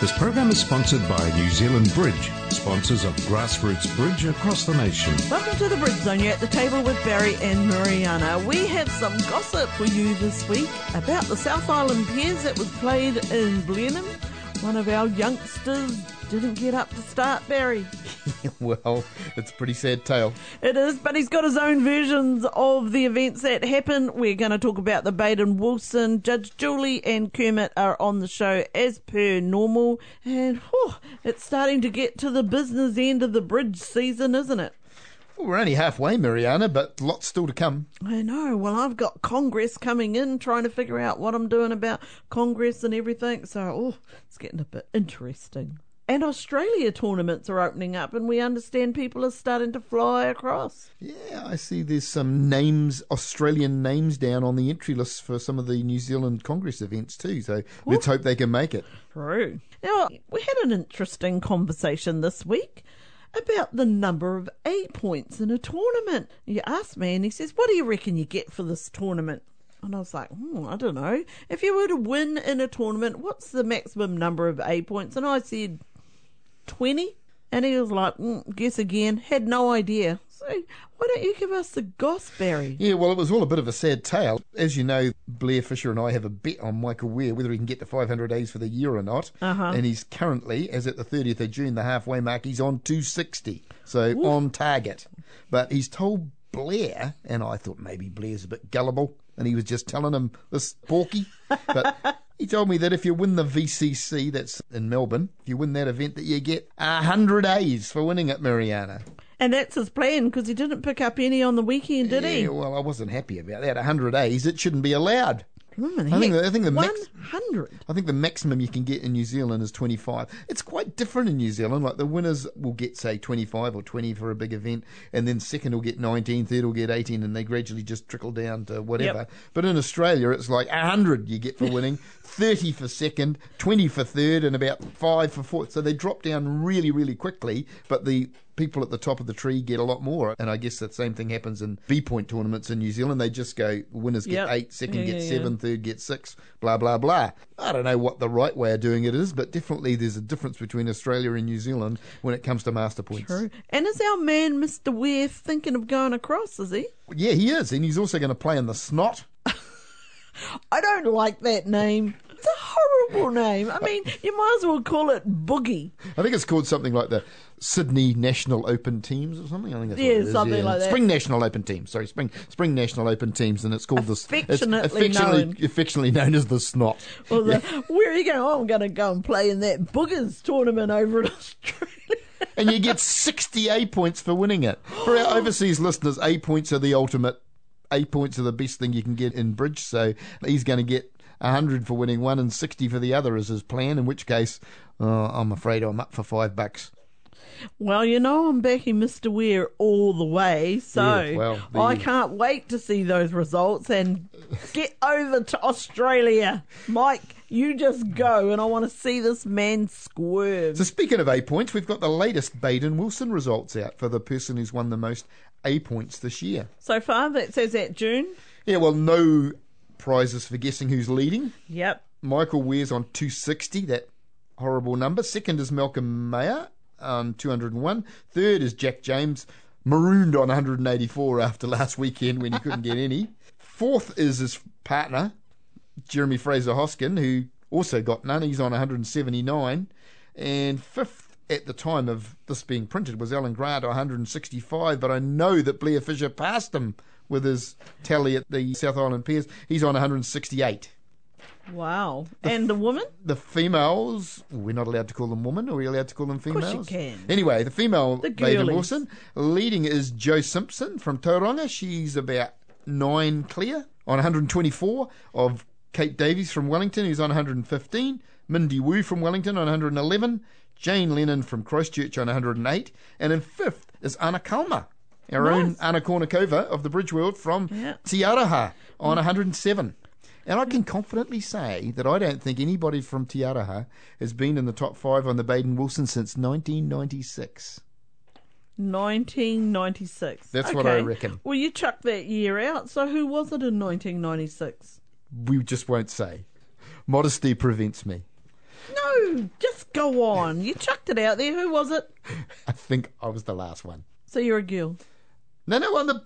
This program is sponsored by New Zealand Bridge, sponsors of grassroots bridge across the nation. Welcome to the Bridge Zone. You're at the table with Barry and Mariana. We have some gossip for you this week about the South Island Pairs that was played in Blenheim. One of our youngsters didn't get up to start, Barry. well, it's a pretty sad tale. It is, but he's got his own versions of the events that happen. We're going to talk about the Baden Wilson. Judge Julie and Kermit are on the show as per normal. And whew, it's starting to get to the business end of the bridge season, isn't it? Well, we're only halfway, Mariana, but lots still to come. I know. Well, I've got Congress coming in, trying to figure out what I'm doing about Congress and everything. So, oh, it's getting a bit interesting. And Australia tournaments are opening up, and we understand people are starting to fly across. Yeah, I see there's some names, Australian names down on the entry list for some of the New Zealand Congress events too. So let's hope they can make it. True. Now, we had an interesting conversation this week about the number of A points in a tournament. You asked me, and he says, What do you reckon you get for this tournament? And I was like, hmm, I don't know. If you were to win in a tournament, what's the maximum number of A points? And I said, 20? And he was like, mm, guess again. Had no idea. So why don't you give us the goss, Barry? Yeah, well, it was all a bit of a sad tale. As you know, Blair Fisher and I have a bet on Michael Weir whether he can get to 500 A's for the year or not. Uh-huh. And he's currently, as at the 30th of June, the halfway mark, he's on 260. So on target. But he's told Blair, and I thought maybe Blair's a bit gullible, and he was just telling him this porky. But he told me that if you win the VCC, that's in Melbourne, if you win that event, that you get 100 A's for winning it, Mariana. And that's his plan because he didn't pick up any on the weekend, did he? Well, I wasn't happy about that. 100 A's, it shouldn't be allowed. I think, heck, I think the max, I think the maximum you can get in New Zealand is 25. It's quite different in New Zealand. Like the winners will get, say, 25 or 20 for a big event, and then second will get 19, third will get 18, and they gradually just trickle down to whatever. Yep. But in Australia, it's like 100 you get for winning, 30 for second, 20 for third, and about 5 for fourth. So they drop down really, really quickly, but the people at the top of the tree get a lot more. And I guess that same thing happens in B point tournaments in New Zealand. They just go winners get Yep. eight, second Yeah, get yeah, seven, third get six, blah, blah, blah. I don't know what the right way of doing it is, but definitely there's a difference between Australia and New Zealand when it comes to master points. True. And is our man, Mr. Weir, thinking of going across, is he? Yeah, he is. And he's also going to play in the snot. I don't like that name. It's a horrible name. I mean, you might as well call it Boogie. I think it's called something like the Sydney National Open Teams or something. I think that's what Yeah, it is. something like that. Spring National Open Teams. Sorry, Spring Spring National Open Teams, and it's called the it's Affectionately affectionately, known. affectionately known as the Snot. Well, the, where are you going? Oh, I'm going to go and play in that Boogers tournament over in Australia. and you get 60 A points for winning it. For our overseas listeners, A points are the ultimate. A points are the best thing you can get in bridge. So he's going to get 100 for winning one and 60 for the other is his plan. In which case, uh, I'm afraid I'm up for five bucks. Well, you know, I'm backing Mr. Weir all the way, so Yeah, well, there I can't wait to see those results and get over to Australia. Mike, you just go, and I want to see this man squirm. So speaking of A points, we've got the latest Baden Wilson results out for the person who's won the most A points this year. So far, that says that June. Yeah, well, no prizes for guessing who's leading. Yep. Michael Weir's on 260, that horrible number. Second is Malcolm Mayer on 201. Third is Jack James, marooned on 184 after last weekend when he couldn't get any. Fourth is his partner, Jeremy Fraser Hoskin, who also got none. He's on 179. And fifth at the time of this being printed was Alan Grant, 165. But I know that Blair Fisher passed him with his tally at the South Island Pairs. He's on 168. Wow. And the woman? The females, we're not allowed to call them women. Are we allowed to call them females? Of course you can. Anyway, the female The girlies. Wilson leading is Joe Simpson from Tauranga. She's about nine clear on 124 of Kate Davies from Wellington, who's on 115. Mindy Wu from Wellington on 111. Jane Lennon from Christchurch on 108. And in fifth is Anna Kalma, our own Anna Kournikova of the Bridge World from Yeah. Te Aroha on 107. And I can confidently say that I don't think anybody from Te Aroha has been in the top five on the Baden Wilson since 1996. 1996. That's what I reckon. Well, you chucked that year out, so who was it in 1996? We just won't say. Modesty prevents me. No, just go on. You chucked it out there. Who was it? I think I was the last one. So you're a girl. No, no, on the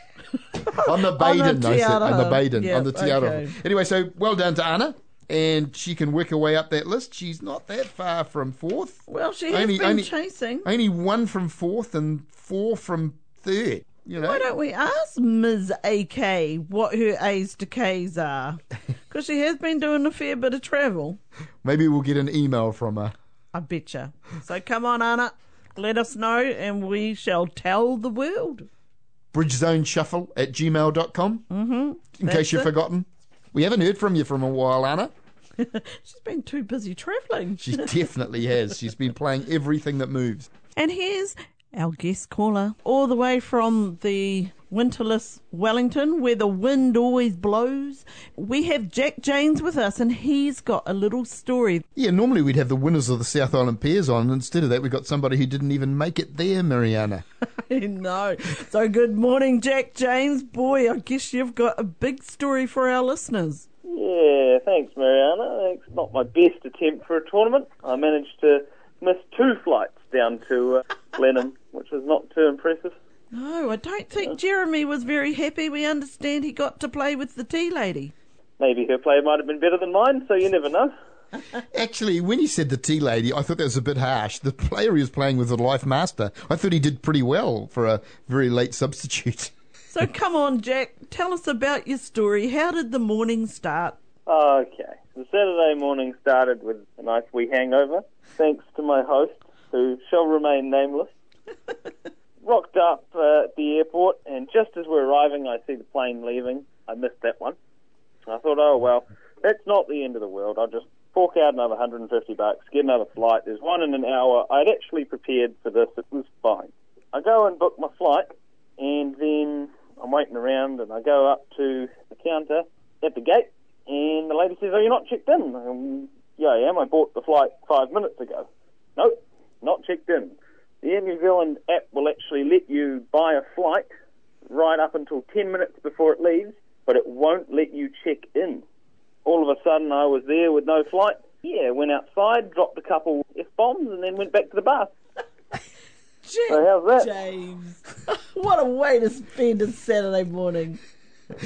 on the Baden, said, on the. Baden, Yep, on the Tiara. okay. Anyway, so well done to Anna, and she can work her way up that list. She's not that far from fourth. Well, she has Only- been only- chasing. Only one from fourth and four from third. You know, Why don't we ask Ms. AK what her A's to K's are? Because she has been doing a fair bit of travel. maybe we'll get an email from her. I betcha. So come on, Anna. Let us know and we shall tell the world. Bridgezone at gmail.com. Mm-hmm. In That's case you've it. forgotten. We haven't heard from you from a while, Anna. She's been too busy travelling. She definitely has. She's been playing everything that moves. And here's our guest caller, all the way from the winterless Wellington, where the wind always blows. We have Jack James with us, and he's got a little story. Yeah, normally we'd have the winners of the South Island Pairs on. Instead of that, we've got somebody who didn't even make it there, Mariana. no. So, good morning, Jack James. Boy, I guess you've got a big story for our listeners. Yeah, thanks, Mariana. It's not my best attempt for a tournament. I managed to miss two flights down to uh, Blenheim, which was not too impressive. No, I don't think Jeremy was very happy. We understand he got to play with the tea lady. Maybe her play might have been better than mine, so you never know. Actually, when he said the tea lady, I thought that was a bit harsh. The player he was playing with, the life master, I thought he did pretty well for a very late substitute. So, come on, Jack. Tell us about your story. How did the morning start? Okay, the Saturday morning started with a nice wee hangover, thanks to my host, who shall remain nameless. Rocked up uh, at the airport, and just as we're arriving, I see the plane leaving. I missed that one. I thought, oh well, that's not the end of the world. I'll just fork out another 150 bucks, get another flight. There's one in an hour. I'd actually prepared for this. It was fine. I go and book my flight, and then I'm waiting around, and I go up to the counter at the gate, and the lady says, "Oh, you're not checked in." Um, yeah, I am. I bought the flight five minutes ago. Nope, not checked in. The Air New Zealand app will actually let you buy a flight right up until 10 minutes before it leaves, but it won't let you check in. All of a sudden, I was there with no flight. Yeah, went outside, dropped a couple F bombs, and then went back to the bar. Jack So how's that? James. what a way to spend a Saturday morning.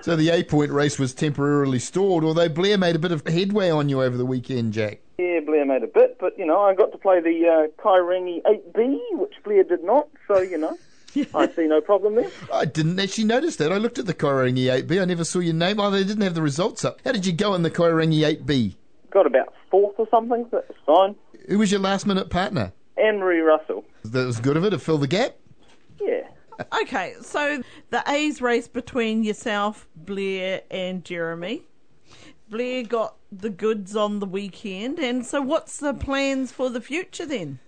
so the A point race was temporarily stalled, although Blair made a bit of headway on you over the weekend, Jack. Yeah, Blair made a bit, but you know, I got to play the uh, Kairangi 8B, which Blair did not, so you know, I see no problem there. I didn't actually notice that. I looked at the Kairangi 8B. I never saw your name. Oh, they didn't have the results up. How did you go in the Kairangi 8B? Got about fourth or something, so that's fine. Who was your last minute partner? Anne Marie Russell. That was good of her to fill the gap. Yeah. Okay, so the A's race between yourself, Blair, and Jeremy. Blair got the goods on the weekend, and so what's the plans for the future then?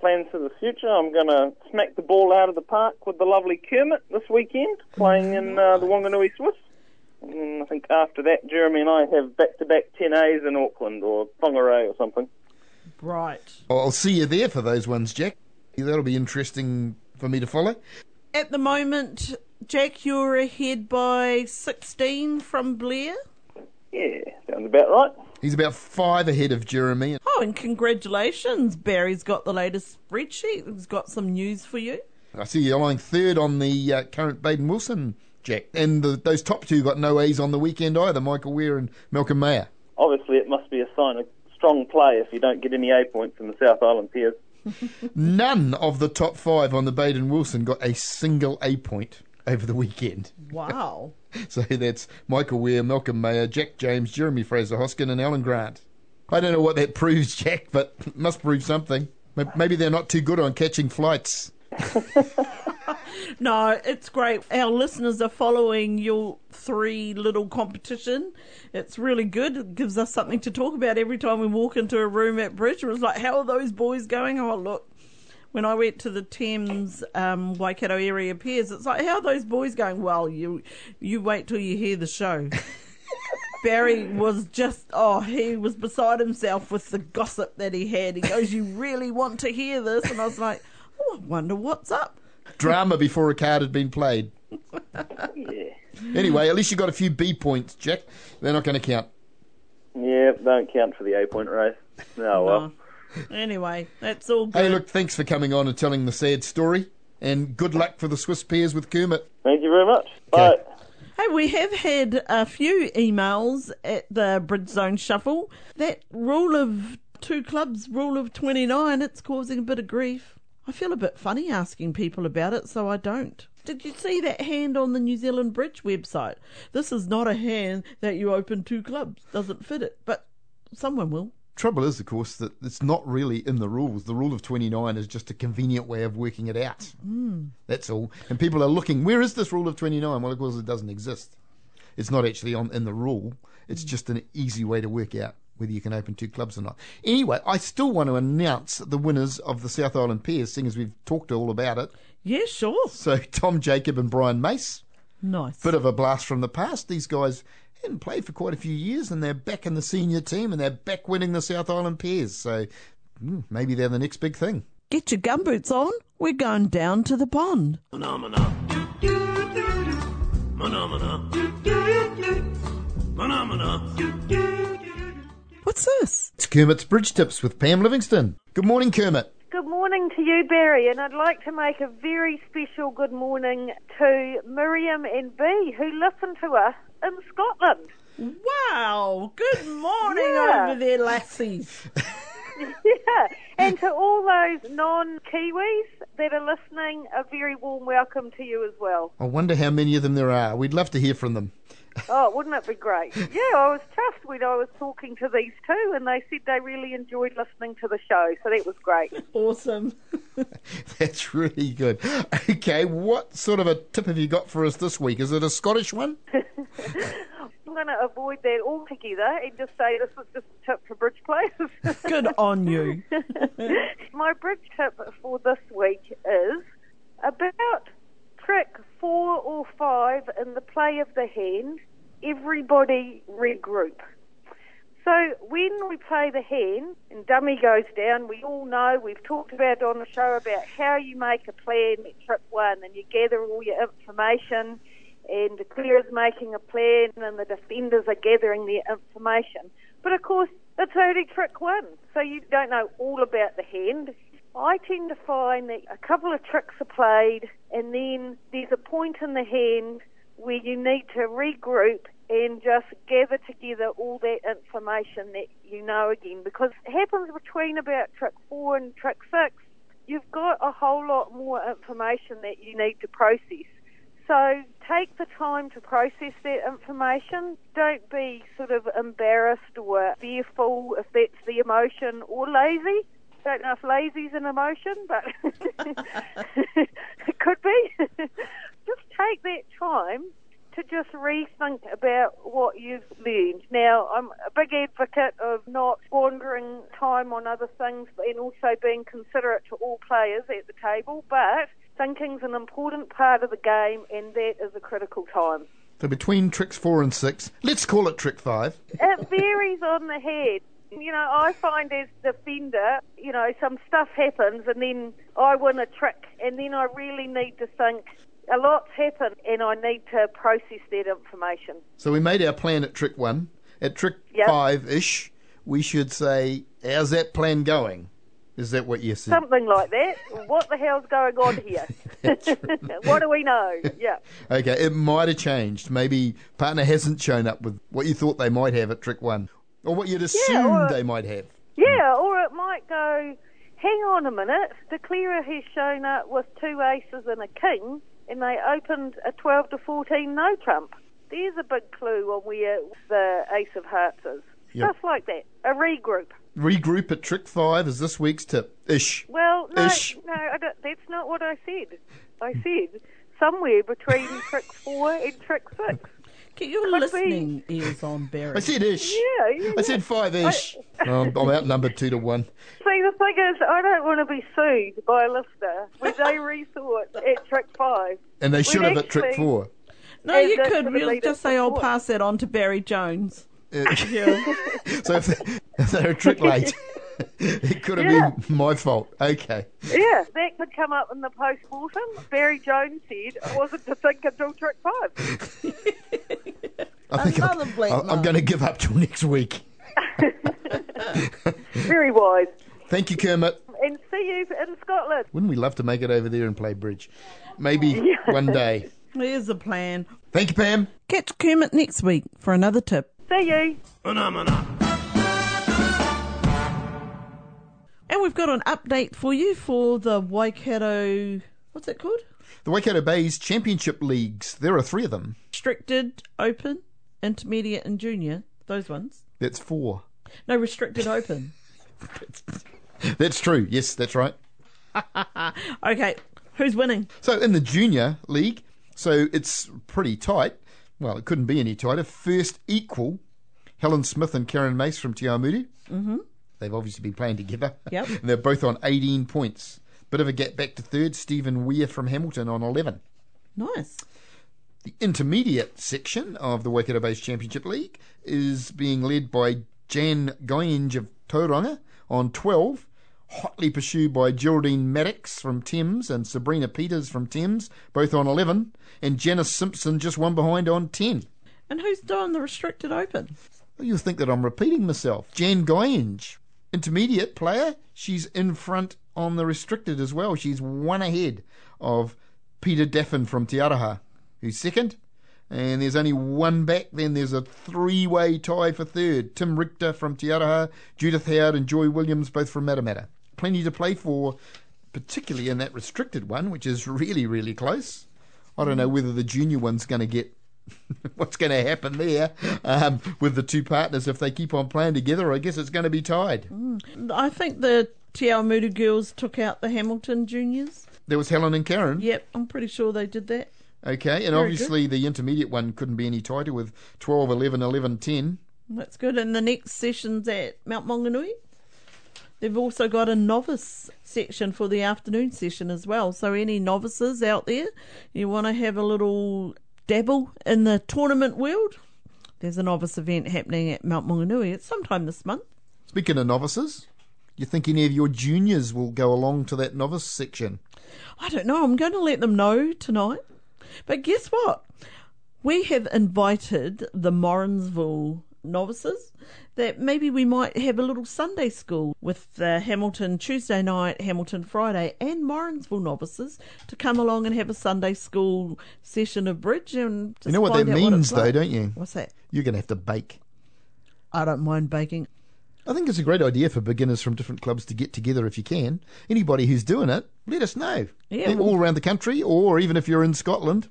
Plans for the future, I'm going to smack the ball out of the park with the lovely Kermit this weekend, playing in uh, the Wanganui Swiss. And I think after that, Jeremy and I have back-to-back 10As in Auckland or Whangarei or something. Right. I'll see you there for those ones, Jack. That'll be interesting for me to follow. At the moment, Jack, you're ahead by 16 from Blair. Yeah, sounds about right. He's about five ahead of Jeremy. Oh, and congratulations. Barry's got the latest spreadsheet. He's got some news for you. I see you're lying third on the uh, current Baden Wilson, Jack. And the, those top two got no A's on the weekend either, Michael Weir and Malcolm Mayer. Obviously, it must be a sign of strong play if you don't get any A points in the South Island Pairs. None of the top five on the Baden Wilson got a single A point over the weekend. Wow. So that's Michael Weir, Malcolm Mayer, Jack James, Jeremy Fraser Hoskin, and Alan Grant. I don't know what that proves, Jack, but it must prove something. Maybe they're not too good on catching flights. No, it's great. Our listeners are following your three little competition. It's really good. It gives us something to talk about every time we walk into a room at Bridge. It's like, how are those boys going? Oh, look. When I went to the Thames um, Waikato area pairs, it's like, how are those boys going? Well, you you wait till you hear the show. Barry was just, oh, he was beside himself with the gossip that he had. He goes, You really want to hear this? And I was like, Oh, I wonder what's up. Drama before a card had been played. Yeah. Anyway, at least you got a few B points, Jack. They're not going to count. Yeah, don't count for the A point race. Oh, well. No. Anyway, that's all good. Hey, look, thanks for coming on and telling the sad story. And good luck for the Swiss Pairs with Kermit. Thank you very much. Okay. Bye. Hey, we have had a few emails at the Bridge Zone Shuffle. That rule of two clubs, rule of 29, it's causing a bit of grief. I feel a bit funny asking people about it, so I don't. Did you see that hand on the New Zealand Bridge website? This is not a hand that you open two clubs. Doesn't fit it, but someone will. Trouble is, of course, that it's not really in the rules. The rule of 29 is just a convenient way of working it out. Mm. That's all. And people are looking, where is this rule of 29? Well, of course, it doesn't exist. It's not actually on in the rule. It's just an easy way to work out whether you can open two clubs or not. Anyway, I still want to announce the winners of the South Island Pairs, seeing as we've talked all about it. Yeah, sure. So, Tom Jacob and Brian Mace. Nice. Bit of a blast from the past. These guys hadn't played for quite a few years, and they're back in the senior team, and they're back winning the South Island Pairs. So mm, maybe they're the next big thing. Get your gumboots on. We're going down to the pond. Phenomena. Phenomena. Phenomena. What's this? It's Kermit's Bridge Tips with Pam Livingston. Good morning, Kermit. Good morning to you, Barry, and I'd like to make a very special good morning to Miriam and B, who listen to us in Scotland. Wow. Good morning Yeah. over there, lassies. yeah, and to all those non-Kiwis that are listening, a very warm welcome to you as well. I wonder how many of them there are. We'd love to hear from them. Oh, wouldn't it be great? Yeah, I was chuffed when I was talking to these two, and they said they really enjoyed listening to the show, so that was great. Awesome. That's really good. Okay, what sort of a tip have you got for us this week? Is it a Scottish one? I'm going to avoid that altogether and just say this is just a tip for bridge players. Good on you. My bridge tip for this week is about trick four or five in the play of the hand, everybody regroup. So when we play the hand and dummy goes down, we all know, we've talked about on the show about how you make a plan at trick one and you gather all your information and the declarer's making a plan and the defenders are gathering their information. But of course, it's only trick one, so you don't know all about the hand. I tend to find that a couple of tricks are played and then there's a point in the hand where you need to regroup and just gather together all that information that you know again because it happens between about trick four and trick six. You've got a whole lot more information that you need to process. So take the time to process that information. Don't be sort of embarrassed or fearful if that's the emotion or lazy. Don't know if lazy's an emotion, but it could be. just take that time to just rethink about what you've learned. Now, I'm a big advocate of not squandering time on other things and also being considerate to all players at the table, but thinking's an important part of the game and that is a critical time. So between tricks four and six, let's call it trick five. It varies on the head. You know, I find as defender, you know, some stuff happens and then I win a trick and then I really need to think a lot's happened and I need to process that information. So we made our plan at trick one. At trick Yep. five ish, we should say, how's that plan going? Is that what you said? Something like that. What the hell's going on here? what do we know? Yeah. Okay, it might have changed. Maybe partner hasn't shown up with what you thought they might have at trick one, or what you'd assumed or- they might have. Yeah, or it might go, hang on a minute, the Declarer has shown up with two aces and a king, and they opened a 12 to 14 no trump. There's a big clue on where the ace of hearts is. Yep. Stuff like that. A regroup. Regroup at Trick 5 is this week's tip. Ish. Well, no, Ish. no, that's not what I said. I said somewhere between trick four and trick six. Get your Could be. listening ears on, Barry. I said ish. Yeah, yeah. I said 5 ish. Um, I'm outnumbered 2 to 1. See, the thing is, I don't want to be sued by a listener when they resort at trick five. And they should have at Trick 4. no, you could. gonna We'll be the just say I'll pass that on to Barry Jones. Uh, Yeah. so if, they, if they're a trick late, it could have Yeah. been my fault. Okay. Yeah, that could come up in the post-mortem. Barry Jones said it wasn't to think until trick five. I think Another I'm, black I'm mark. going to give up till next week. Very wise. Thank you, Kermit. And see you in Scotland. Wouldn't we love to make it over there and play bridge? Maybe one day. Here's a plan. Thank you, Pam. Catch Kermit next week for another tip. See you. Phenomena. And we've got an update for you for the Waikato. What's it called? The Waikato Bays Championship Leagues. There are three of them. Restricted, Open, Intermediate, and Junior. Those ones. That's four. No, Restricted Open. That's true. Yes, that's right. Okay, who's winning? So in the junior league, so it's pretty tight. Well, it couldn't be any tighter. First equal, Helen Smith and Karen Mace from Te. Mm-hmm. They've obviously been playing together. Yep. and they're both on 18 points. Bit of a gap back to third. Stephen Weir from Hamilton on 11. Nice. The intermediate section of the Waikato Bays Championship League is being led by Jan Goinge of Tauranga on 12, hotly pursued by Geraldine Maddox from Thames and Sabrina Peters from Thames, both on 11, and Janice Simpson just one behind on 10. And who's doing the Restricted Open? You'll think that I'm repeating myself. Jan Goinge, intermediate player, she's in front on the restricted as well. She's one ahead of Peter Daffin from Te Aroha, who's second. And there's only one back. Then there's a three-way tie for third. Tim Richter from Te Aroha, Judith Howard and Joy Williams, both from Matamata. Plenty to play for, particularly in that restricted one, which is really, really close. I don't know whether the junior one's going to get what's going to happen there um, with the two partners if they keep on playing together. I guess it's going to be tied. I think the Te Awamutu girls took out the Hamilton juniors. There was Helen and Karen. Yep, I'm pretty sure they did that. Okay, and Very obviously the intermediate one couldn't be any tighter with 12, 11, 11, 10. That's good. And the next session's at Mount Maunganui. They've also got a novice section for the afternoon session as well. So any novices out there, you want to have a little dabble in the tournament world, there's a novice event happening at Mount Maunganui. It's sometime this month. Speaking of novices, you think any of your juniors will go along to that novice section? I don't know. I'm going to let them know tonight. But guess what? We have invited the Morrinsville novices that maybe we might have a little Sunday school with the Hamilton Tuesday night, Hamilton Friday, and Morrinsville novices to come along and have a Sunday school session of bridge and you know what that out what means, though, like. don't you? What's that? You're going to have to bake. I don't mind baking. I think it's a great idea for beginners from different clubs to get together if you can. Anybody who's doing it, let us know. Yeah, all well- around the country, or even if you're in Scotland.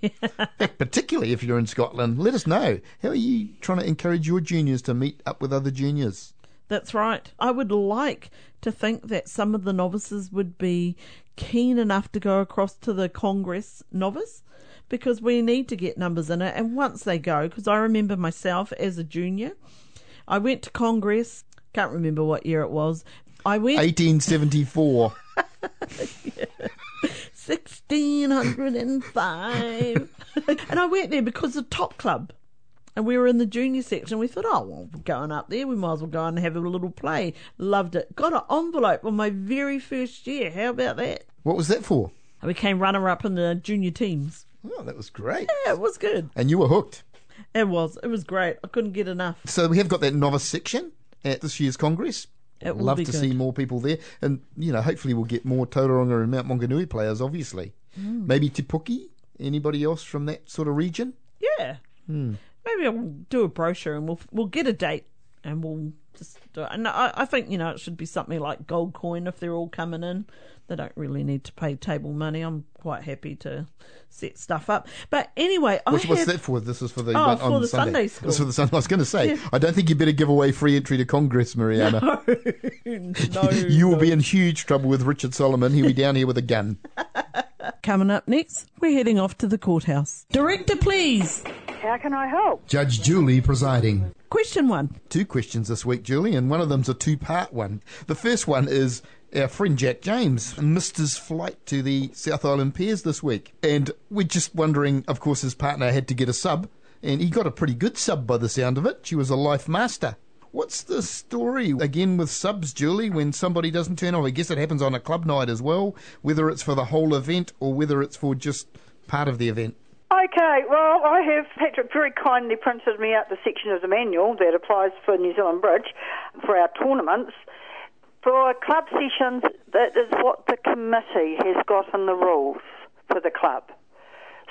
Particularly if you're in Scotland, let us know. How are you trying to encourage your juniors to meet up with other juniors? That's right. I would like to think that some of the novices would be keen enough to go across to the Congress novice because we need to get numbers in it. And once they go, because I remember myself as a junior, I went to Congress, can't remember what year it was. I went 1874. 1605. and I went there because of Top Club. And we were in the junior section. We thought, oh, well, we're going up there. We might as well go and have a little play. Loved it. Got an envelope on my very first year. How about that? what was that for? I became runner up in the junior teams. Oh, that was great. Yeah, it was good. And you were hooked. It was. It was great. I couldn't get enough. So we have got that novice section at this year's Congress. It will Love to good. see more people there. And, you know, hopefully we'll get more Tauranga and Mount Maunganui players, obviously. Mm. Maybe Te Puke? Anybody else from that sort of region? Yeah. Maybe I'll do a brochure and we'll we'll get a date and we'll just do it. And I, I think you know it should be something like gold coin if they're all coming in. They don't really need to pay table money. I'm quite happy to set stuff up. But anyway, What's, I what's have, that for? This is for the Oh, one for the Sunday. Sunday school. This is for the Sunday. I was going to say, I don't think you better give away free entry to Congress, Mariana. no, you will no. be in huge trouble with Richard Solomon. He'll be down here with a gun. Coming up next, we're heading off to the courthouse. Director, please. How can I help? Judge Julie presiding. Question one. Two questions this week, Julie, and one of them's a two-part one. The first one is our friend Jack James missed his flight to the South Island Pairs this week, and we're just wondering. Of course, his partner had to get a sub, and he got a pretty good sub by the sound of it. She was a life master. What's the story again with subs, Julie? When somebody doesn't turn up, I guess it happens on a club night as well. Whether it's for the whole event or whether it's for just part of the event. Okay, well, I have Patrick very kindly printed me out the section of the manual that applies for New Zealand Bridge for our tournaments. For club sessions, that is what the committee has got in the rules for the club.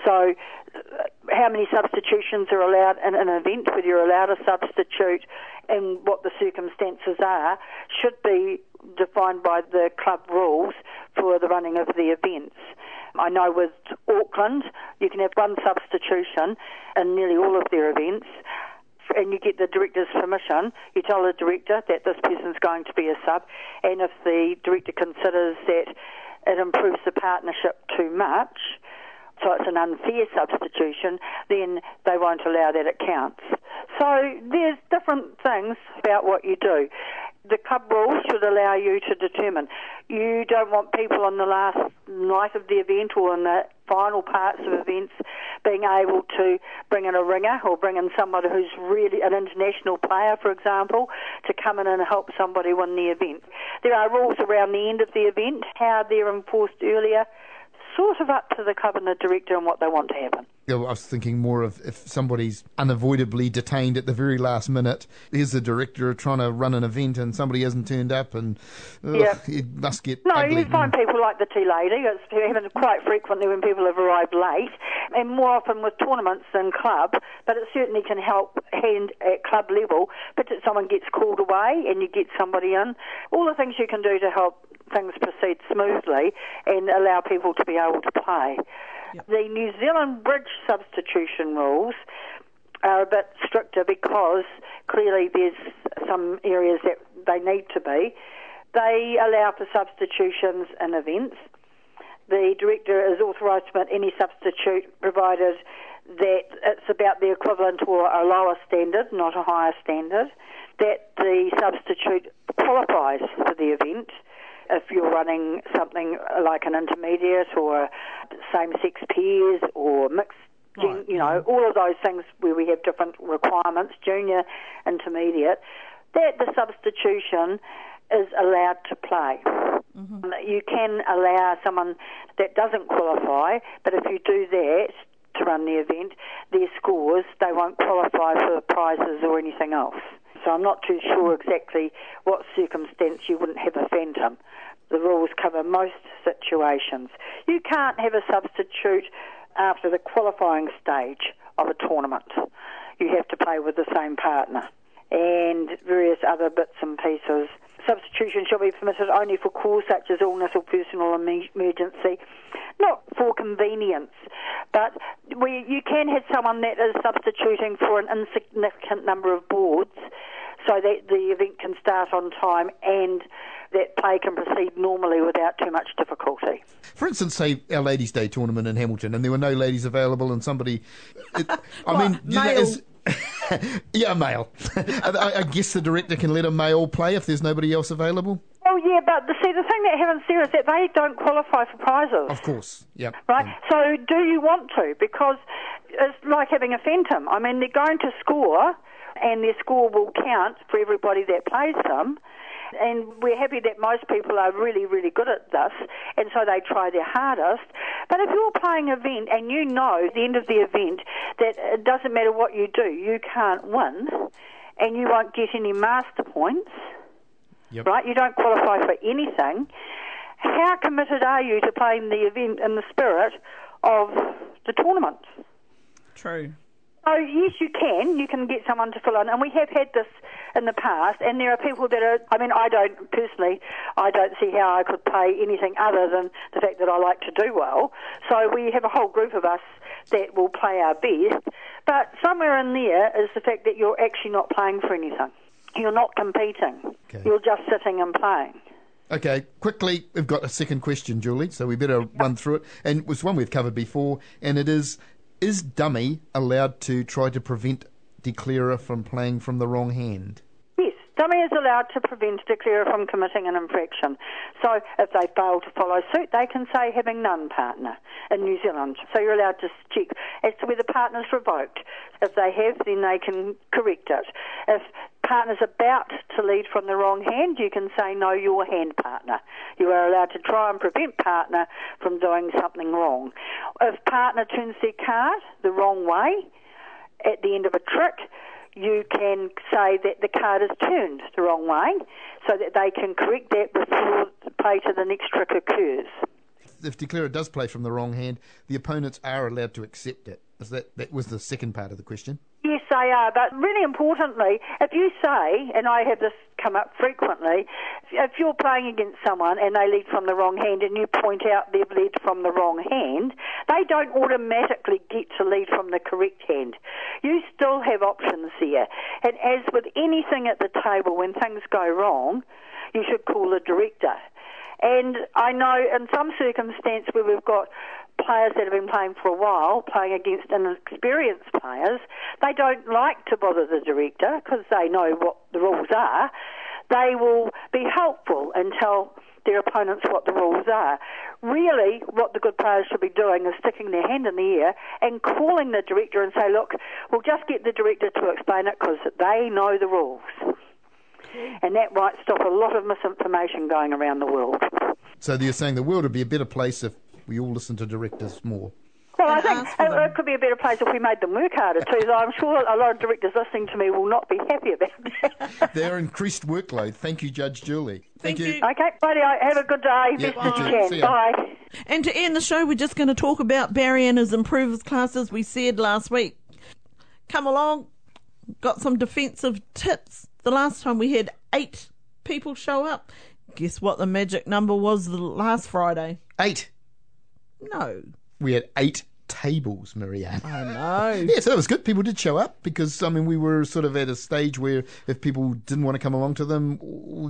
So, uh, how many substitutions are allowed in an event, whether you're allowed a substitute, and what the circumstances are, should be defined by the club rules for the running of the events. I know with Auckland, you can have one substitution in nearly all of their events, and you get the director's permission. You tell the director that this person's going to be a sub, and if the director considers that it improves the partnership too much, so it's an unfair substitution, then they won't allow that it counts. So there's different things about what you do. The club rules should allow you to determine. You don't want people on the last night of the event or in the final parts of events being able to bring in a ringer or bring in somebody who's really an international player, for example, to come in and help somebody win the event. There are rules around the end of the event, how they're enforced earlier, sort of up to the club and the director and what they want to happen. I was thinking more of if somebody's unavoidably detained at the very last minute. Here's the director trying to run an event and somebody hasn't turned up, and ugh, Yeah. it must get No, ugly. you find people like the tea lady. It's happens quite frequently when people have arrived late, and more often with tournaments than club. But it certainly can help hand at club level. But if someone gets called away and you get somebody in, all the things you can do to help things proceed smoothly and allow people to be able to play. The New Zealand bridge substitution rules are a bit stricter because clearly there's some areas that they need to be. They allow for substitutions in events. The director is authorised to permit any substitute provided that it's about the equivalent or a lower standard, not a higher standard, that the substitute qualifies for the event. If you're running something like an intermediate or same-sex pairs or mixed, gen- you know, all of those things where we have different requirements, junior, intermediate, that the substitution is allowed to play. Mm-hmm. Um, you can allow someone that doesn't qualify, but if you do that to run the event, their scores, they won't qualify for prizes or anything else. So I'm not too sure exactly what circumstance you wouldn't have a phantom. The rules cover most situations. You can't have a substitute after the qualifying stage of a tournament. You have to play with the same partner and various other bits and pieces. Substitution shall be permitted only for cause such as illness or personal emergency, not for convenience. But we, you can have someone that is substituting for an insignificant number of boards so that the event can start on time and that play can proceed normally without too much difficulty. For instance, say our Ladies' Day tournament in Hamilton, and there were no ladies available, and somebody, it, I mean, you know, male? is- yeah, male. I, I guess the director can let a male play if there's nobody else available. Oh yeah, but the, see the thing that happens there is that they don't qualify for prizes. Of course, yep. Right? Mm. So do you want to? Because it's like having a phantom. I mean, they're going to score, and their score will count for everybody that plays them. And we're happy that most people are really, really good at this, and so they try their hardest. But if you're playing an event and you know at the end of the event that it doesn't matter what you do, you can't win, and you won't get any master points, Yep. right? You don't qualify for anything. How committed are you to playing the event in the spirit of the tournament? True. So yes, you can. You can get someone to fill in, and we have had this in the past. And there are people that are. I mean, I don't personally. I don't see how I could pay anything other than the fact that I like to do well. So we have a whole group of us that will play our best. But somewhere in there is the fact that you're actually not playing for anything. You're not competing. Okay. You're just sitting and playing. Okay, quickly, we've got a second question, Julie, so we better run through it. And it was one we've covered before, and it is Is dummy allowed to try to prevent declarer from playing from the wrong hand? Yes, dummy is allowed to prevent declarer from committing an infraction. So if they fail to follow suit, they can say having none partner in New Zealand. So you're allowed to check as to whether partner's revoked. If they have, then they can correct it. If partner's about to lead from the wrong hand, you can say no, your hand partner. You are allowed to try and prevent partner from doing something wrong. If partner turns their card the wrong way, at the end of a trick, you can say that the card is turned the wrong way so that they can correct that before the play to the next trick occurs. If declarer does play from the wrong hand, the opponents are allowed to accept it. Is that that was the second part of the question? They are. Uh, but really importantly, if you say, and I have this come up frequently, if you're playing against someone and they lead from the wrong hand and you point out they've led from the wrong hand, they don't automatically get to lead from the correct hand. You still have options there. And as with anything at the table, when things go wrong, you should call the director. And I know in some circumstance where we've got players that have been playing for a while, playing against inexperienced players, they don't like to bother the director because they know what the rules are. They will be helpful and tell their opponents what the rules are. Really, what the good players should be doing is sticking their hand in the air and calling the director and say, look, we'll just get the director to explain it because they know the rules. And that might stop a lot of misinformation going around the world. So you're saying the world would be a better place if we all listen to directors more. Well, I think it, it could be a better place if we made them work harder too. So I'm sure a lot of directors listening to me will not be happy about that. Their increased workload. Thank you, Judge Julie. Thank you. okay, buddy, have a good day. Yeah, Best you you can. Bye. And to end the show, we're just going to talk about Barry and his improvers classes we said last week. Come along, got some defensive tips. The last time we had eight people show up. Guess what the magic number was the last Friday? Eight. No. We had eight tables, Marianne. I know. Yeah, so that was good. People did show up because I mean we were sort of at a stage where if people didn't want to come along to them,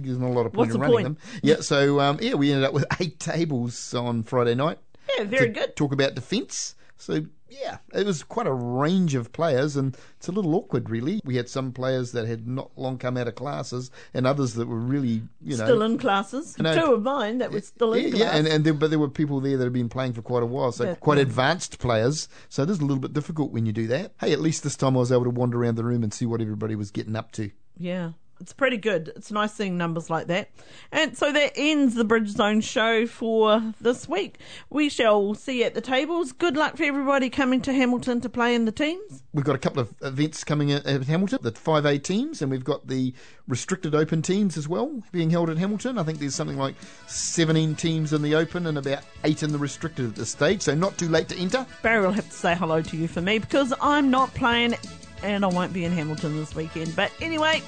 there's not a lot of point What's in the running point? them. Yeah, so um, yeah, we ended up with eight tables on Friday night. Yeah, very good. Talk about defence. So yeah, it was quite a range of players, and it's a little awkward, really. We had some players that had not long come out of classes, and others that were really, you know, Still in classes. No. Two of mine that were still in yeah, class. yeah, and, and there, but there were people there that had been playing for quite a while, so Yeah. quite advanced players. So it is a little bit difficult when you do that. Hey, at least this time I was able to wander around the room and see what everybody was getting up to. Yeah, it's pretty good. It's nice seeing numbers like that. And so that ends the Bridge Zone show for this week. We shall see you at the tables. Good luck for everybody coming to Hamilton to play in the teams. We've got a couple of events coming at, at Hamilton, the 5A teams, and we've got the restricted open teams as well being held at Hamilton. I think there's something like 17 teams in the open and about 8 in the restricted at this stage, so not too late to enter. Barry will have to say hello to you for me because I'm not playing and I won't be in Hamilton this weekend. But anyway,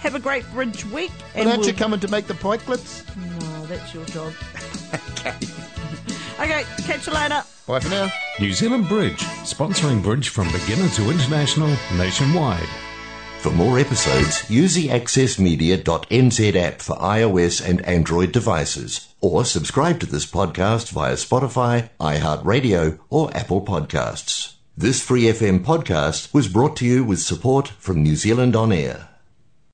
have a great Bridge week. And And aren't you we'll- coming to make the pike clips? No, that's your job. okay, catch you later. Bye for now. New Zealand Bridge, sponsoring bridge from beginner to international nationwide. For more episodes, use the accessmedia.nz app for iOS and Android devices, or subscribe to this podcast via Spotify, iHeartRadio, or Apple Podcasts. This Free FM podcast was brought to you with support from New Zealand On Air.